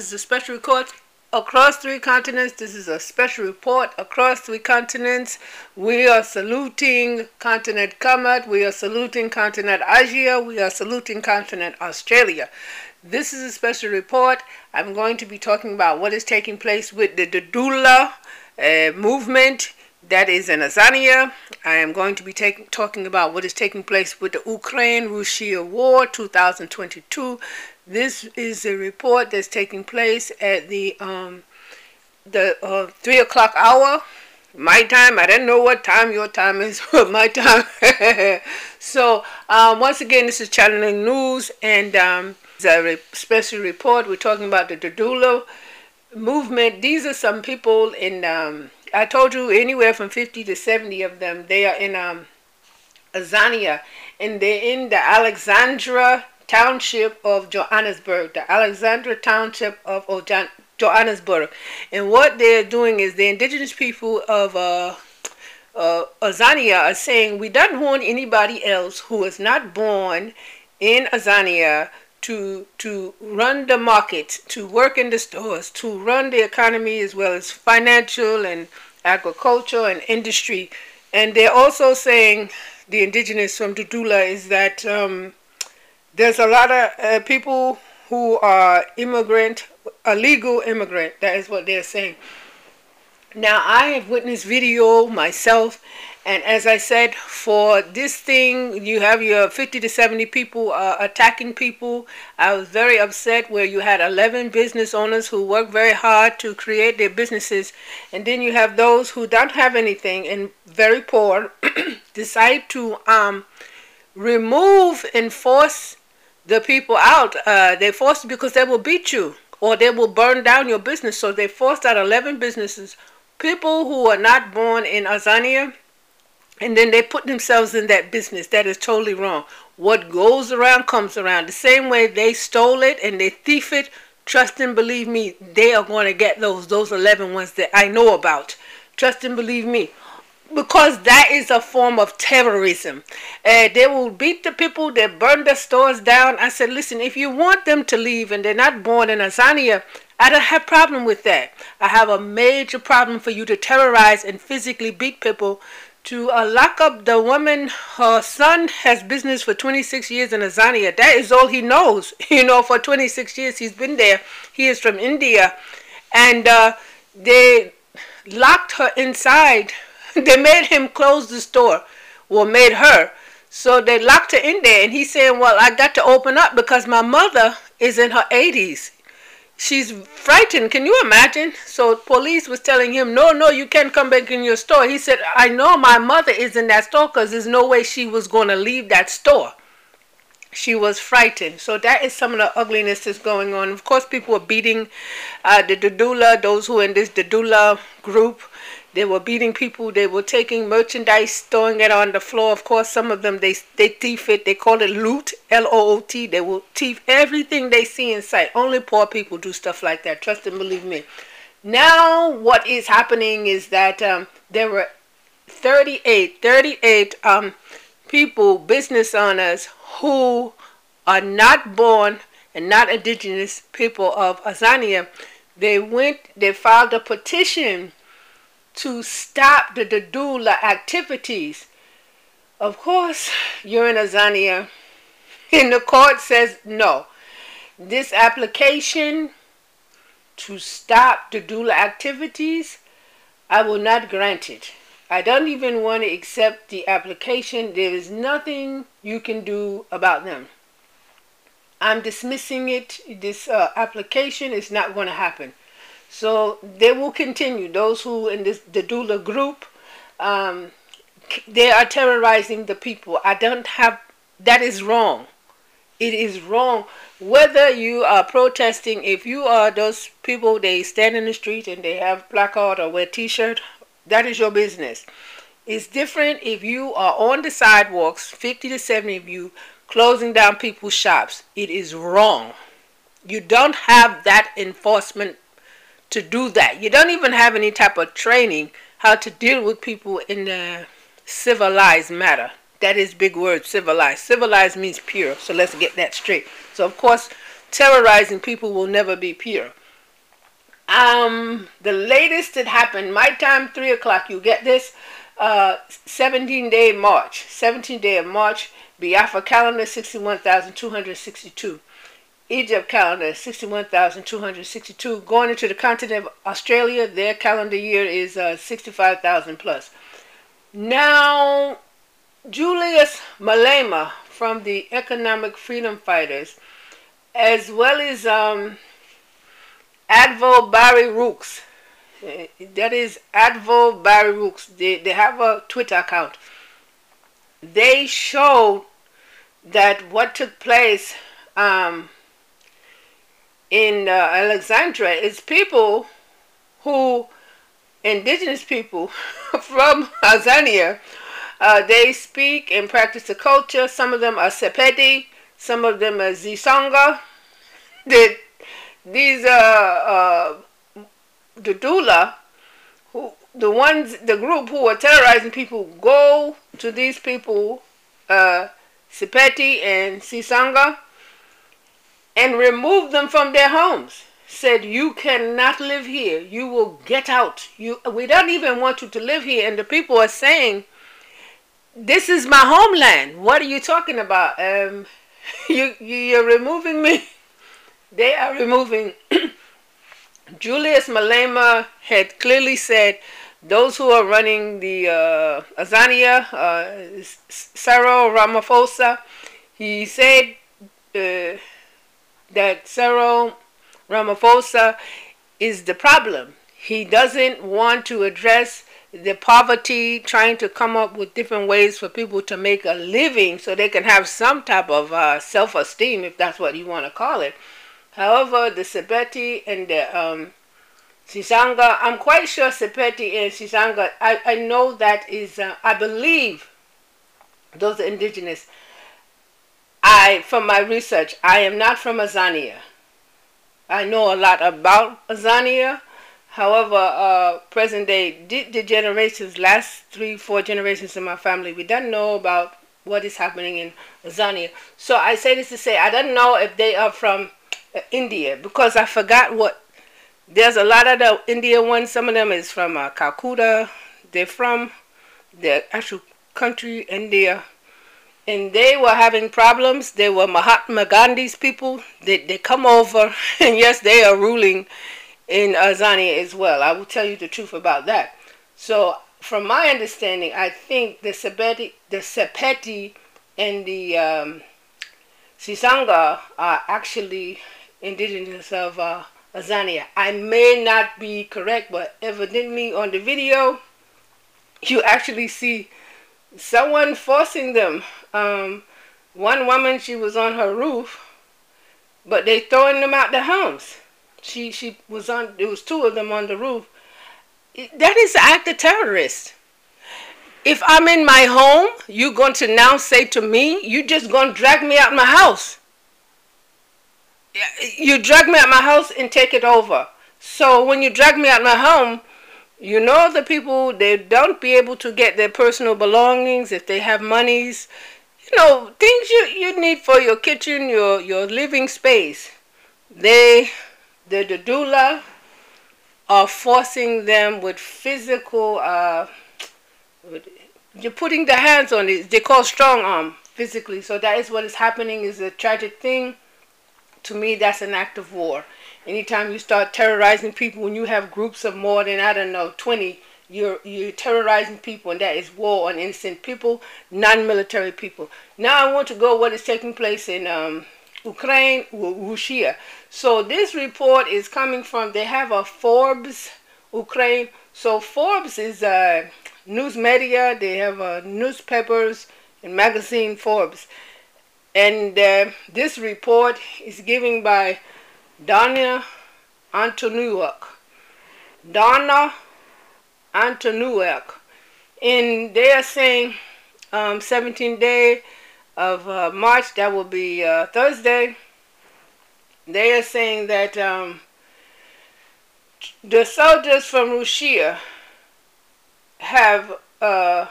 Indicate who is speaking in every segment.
Speaker 1: This is a special report across three continents. This is a special report across three continents. We are saluting continent Kemet. We are saluting continent Asia. We are saluting continent Australia. This is a special report. I'm going to be talking about what is taking place with the Dudula uh, movement that is in Azania. I am going to be take, talking about what is taking place with the Ukraine-Russia war 2022. This is a report that's taking place at the um, the uh, three o'clock hour. My time. I don't know what time your time is, but my time. so um, once again, this is channeling news, and um, it's a re special report. We're talking about the Dudula movement. These are some people in. Um, I told you anywhere from fifty to seventy of them. They are in um, Azania, and they're in the Alexandra Township of Johannesburg, the Alexandra Township of Johannesburg. And what they're doing is the indigenous people of uh, uh, Azania are saying we don't want anybody else who is not born in Azania to to run the market, to work in the stores, to run the economy as well as financial and agriculture and industry. And they're also saying the indigenous from Dudula is that um, there's a lot of uh, people who are immigrant, illegal immigrant. That is what they're saying. Now, I have witnessed video myself, and as I said, for this thing, you have your 50 to 70 people uh, attacking people. I was very upset where you had 11 business owners who worked very hard to create their businesses, and then you have those who don't have anything and very poor decide to um, remove and force the people out. Uh, they forced because they will beat you or they will burn down your business. So they forced out 11 businesses. People who are not born in Azania, and then they put themselves in that business. That is totally wrong. What goes around comes around. The same way they stole it and they thief it, trust and believe me, they are going to get those, those 11 ones that I know about. Trust and believe me because that is a form of terrorism. Uh, they will beat the people, they burn the stores down. I said, listen, if you want them to leave and they're not born in Azania, I don't have a problem with that. I have a major problem for you to terrorize and physically beat people to uh, lock up the woman. Her son has business for 26 years in Azania. That is all he knows. You know, for 26 years he's been there. He is from India. And uh, they locked her inside they made him close the store. Well, made her. So they locked her in there. And he's saying, well, I got to open up because my mother is in her 80s. She's frightened. Can you imagine? So police was telling him, no, no, you can't come back in your store. He said, I know my mother is in that store because there's no way she was going to leave that store. She was frightened. So that is some of the ugliness that's going on. Of course, people are beating uh, the Dudula, those who are in this Dudula group. They were beating people. They were taking merchandise, throwing it on the floor. Of course, some of them, they, they thief it. They call it loot, L-O-O-T. They will thief everything they see in sight. Only poor people do stuff like that. Trust and believe me. Now, what is happening is that um, there were 38, 38 um, people, business owners, who are not born and not indigenous people of Azania. They went, they filed a petition to stop the Dudula activities. Of course, you're in Azania, and the court says no. This application to stop the Dudula activities, I will not grant it. I don't even want to accept the application. There is nothing you can do about them. I'm dismissing it. This uh, application is not going to happen. So they will continue. Those who in this the Dudula group, um, they are terrorizing the people. I don't have. That is wrong. It is wrong. Whether you are protesting, if you are those people, they stand in the street and they have placard or wear T-shirt, that is your business. It's different if you are on the sidewalks, 50 to 70 of you, closing down people's shops. It is wrong. You don't have that enforcement to do that. You don't even have any type of training how to deal with people in a civilized matter. That is big word, civilized. Civilized means pure, so let's get that straight. So of course, terrorizing people will never be pure. Um, the latest that happened, my time, 3 o'clock, you get this, uh, 17 day March, 17 day of March, Biafra calendar, 61,262. Egypt calendar, 61,262. Going into the continent of Australia, their calendar year is uh, 65,000 plus. Now, Julius Malema from the Economic Freedom Fighters, as well as um, Advo Barry Rooks. Eh, that is Advo Barry Rooks. They, they have a Twitter account. They showed that what took place um, in uh, Alexandria is people who, indigenous people from Tanzania, uh, they speak and practice the culture. Some of them are Sepedi, some of them are Zisanga. That these uh, uh, the doula, who the ones, the group who are terrorizing people, go to these people, uh, Sipeti and Sisanga, and remove them from their homes. Said, you cannot live here. You will get out. You, we don't even want you to live here. And the people are saying, this is my homeland. What are you talking about? Um, you, you're removing me. They are removing. Julius Malema had clearly said those who are running the uh, Azania, uh, Cyril Ramaphosa, he said uh, that Cyril Ramaphosa is the problem. He doesn't want to address the poverty, trying to come up with different ways for people to make a living so they can have some type of uh, self-esteem, if that's what you want to call it. However, the Sepeti and the um, Sisanga, I'm quite sure Sepeti and Sisanga, I, I know that is, uh, I believe those indigenous. I, from my research, I am not from Azania. I know a lot about Azania. However, uh, present day, the, the generations, last three, four generations in my family, we don't know about what is happening in Azania. So I say this to say, I don't know if they are from uh, India because I forgot what, there's a lot of the India ones, some of them is from uh, Calcutta, they're from the actual country, India, and they were having problems. They were Mahatma Gandhi's people. They, they come over, and yes, they are ruling in Azania as well. I will tell you the truth about that. So, from my understanding, I think the Sepeti, the Sepeti and the um, Sisanga are actually indigenous of uh, Azania. I may not be correct, but evidently on the video, you actually see someone forcing them. Um, one woman, she was on her roof, but they throwing them out the homes. She she was on. There was two of them on the roof. That is the act of terrorist. If I'm in my home, you're going to now say to me, you just going to drag me out my house. You drag me out my house and take it over. So when you drag me out my home, you know the people, they don't be able to get their personal belongings if they have monies. You know, things you, you need for your kitchen, your, your living space. They the, the doula are forcing them with physical, uh, you're putting the hands on it. They call strong arm physically. So that is what is happening is a tragic thing. To me, that's an act of war. Anytime you start terrorizing people, when you have groups of more than, I don't know, 20, you're, you're terrorizing people, and that is war on innocent people, non-military people. Now I want to go what is taking place in um, Ukraine, Russia. So this report is coming from, they have a Forbes Ukraine. So Forbes is a news media. They have a newspapers and magazine Forbes. And uh, this report is given by Donna Antoniuk. Donna Antoniuk. And they are saying um, 17 day of uh, March, that will be uh, Thursday, they are saying that um, the soldiers from Russia have uh,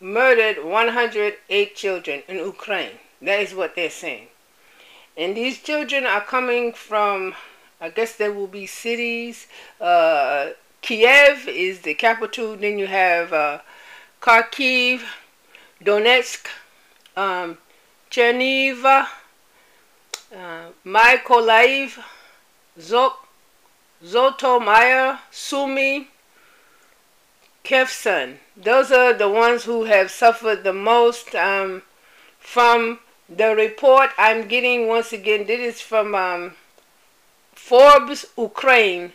Speaker 1: murdered 108 children in Ukraine. That is what they're saying. And these children are coming from I guess there will be cities. Uh, Kiev is the capital. Then you have uh, Kharkiv, Donetsk, um, Cherniv, uh, Mykolaiv, Zok, Zotomir, Sumy, Kherson. Those are the ones who have suffered the most um, from the report I'm getting once again. This is from um, Forbes Ukraine,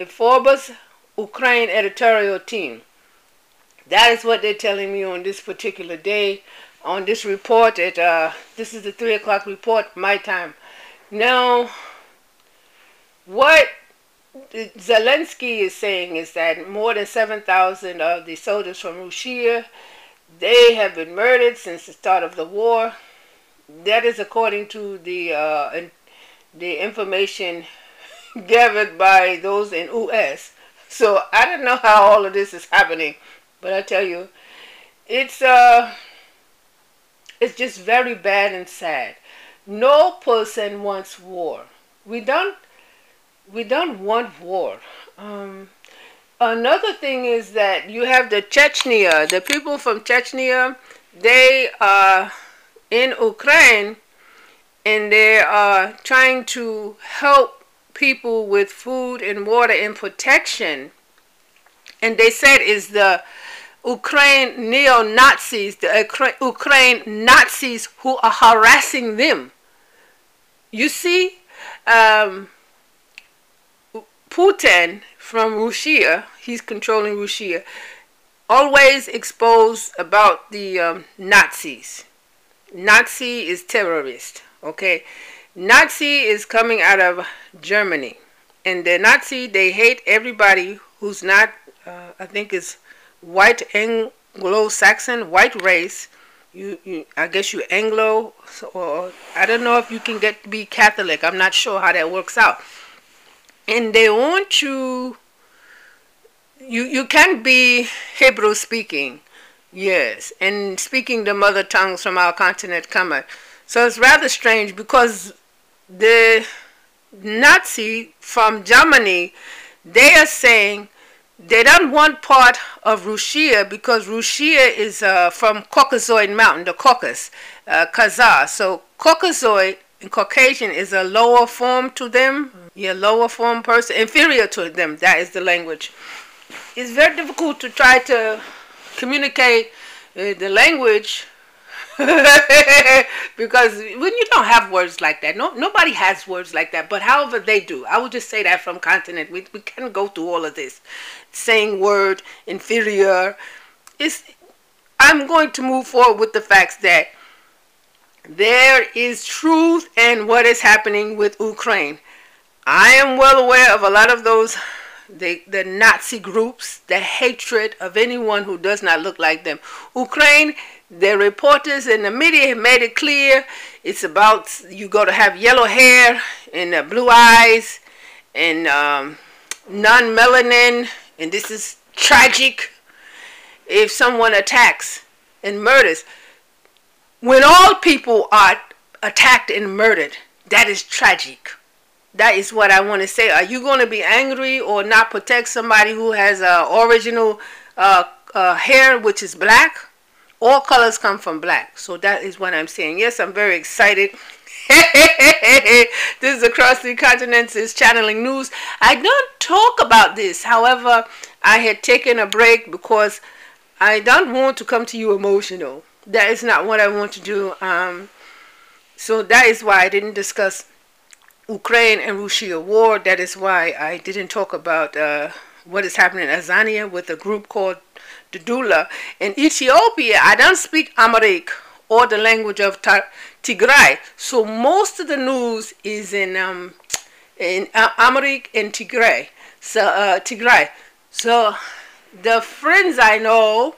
Speaker 1: the Forbes Ukraine editorial team. That is what they're telling me on this particular day, on this report. At uh, this is the three o'clock report, my time. Now, what Zelensky is saying is that more than 7,000 of the soldiers from Russia, they have been murdered since the start of the war. That is according to the uh, the information gathered by those in US. So I don't know how all of this is happening, but I tell you, it's uh, it's just very bad and sad. No person wants war. We don't we don't want war. Um, another thing is that you have the Chechnya, the people from Chechnya, they are in Ukraine and they are trying to help people with food and water and protection. And they said is the Ukraine neo-Nazis, the Ukraine Nazis who are harassing them. You see, um, Putin from Russia, he's controlling Russia, always exposed about the um, Nazis. Nazi is terrorist, okay? Nazi is coming out of Germany. And the Nazi, they hate everybody who's not, uh, I think is white Anglo-Saxon, white race. You, you, I guess you Anglo, or I don't know if you can get to be Catholic. I'm not sure how that works out and they want you you you can be Hebrew speaking, yes, and speaking the mother tongues from our continent Kemet. So it's rather strange because the Nazi from Germany, they are saying they don't want part of Russia because Russia is uh, from Caucasoid Mountain, the Caucasus, uh, Khazar. So Caucasoid and Caucasian is a lower form to them yeah, lower form person, inferior to them. That is the language. It's very difficult to try to communicate uh, the language because when you don't have words like that, no nobody has words like that. But however they do, I would just say that from continent, we we can go through all of this, saying word inferior. It's I'm going to move forward with the facts that there is truth in what is happening with Ukraine. I am well aware of a lot of those the, the Nazi groups, the hatred of anyone who does not look like them. Ukraine, the reporters and the media have made it clear it's about you got to have yellow hair and uh, blue eyes and um, non-melanin, and this is tragic if someone attacks and murders. When all people are attacked and murdered, that is tragic. That is what I want to say. Are you going to be angry or not protect somebody who has uh, original uh, uh, hair, which is black? All colors come from black. So that is what I'm saying. Yes, I'm very excited. this is Across the Continents is Channeling News. I don't talk about this. However, I had taken a break because I don't want to come to you emotional. That is not what I want to do. Um, so that is why I didn't discuss Ukraine and Russia war. That is why I didn't talk about uh, what is happening in Azania with a group called Dula. In Ethiopia, I don't speak Amharic or the language of Tigray. So most of the news is in um, in uh, Amharic and Tigray. So uh, Tigray. So the friends I know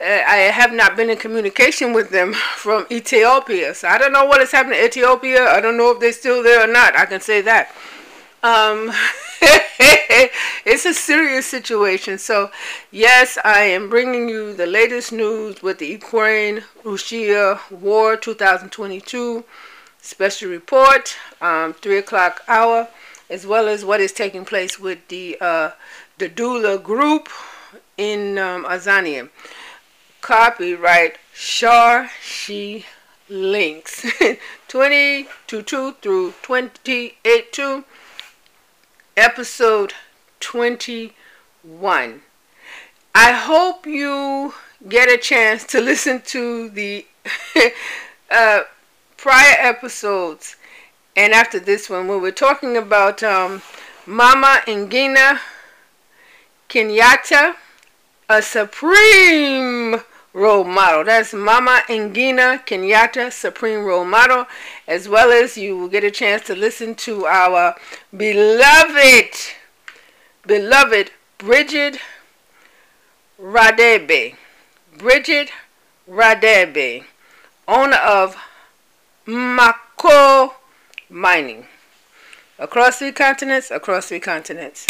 Speaker 1: uh, I have not been in communication with them from Ethiopia. So I don't know what is happening in Ethiopia. I don't know if they're still there or not. I can say that. Um, it's a serious situation. So, yes, I am bringing you the latest news with the Ukraine-Russia War 2022 special report, um, 3 o'clock hour. as well as what is taking place with the uh, the doula group in um, Azania. Copyright Shar She Links 22 through 28 to episode 21. I hope you get a chance to listen to the uh, prior episodes and after this one we were talking about um, Mama Ngina Kenyatta, a supreme role model. That's Mama Ngina Kenyatta, supreme role model, as well as you will get a chance to listen to our beloved, beloved Bridgette Radebe. Bridgette Radebe, owner of Mmakau Mining. Across three continents, across three continents.